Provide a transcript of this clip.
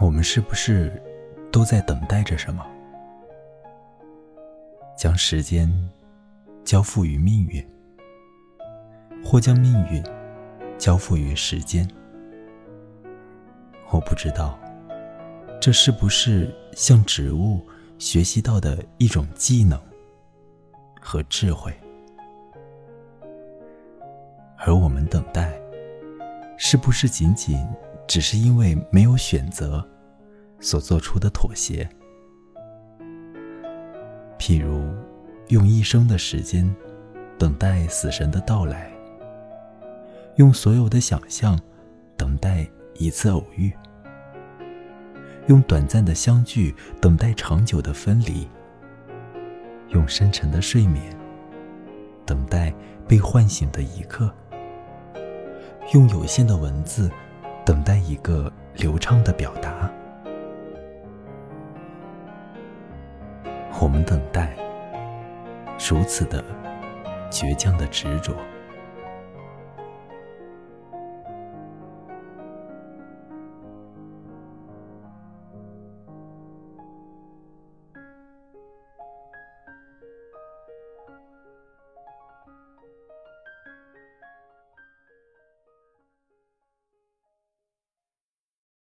我们是不是都在等待着什么？将时间交付于命运，或将命运交付于时间？我不知道，这是不是像植物学习到的一种技能和智慧？而我们等待，是不是仅仅只是因为没有选择所做出的妥协？譬如，用一生的时间等待死神的到来，用所有的想象等待一次偶遇，用短暂的相聚等待长久的分离，用深沉的睡眠等待被唤醒的一刻。用有限的文字等待一个流畅的表达，我们等待如此的倔强的执着。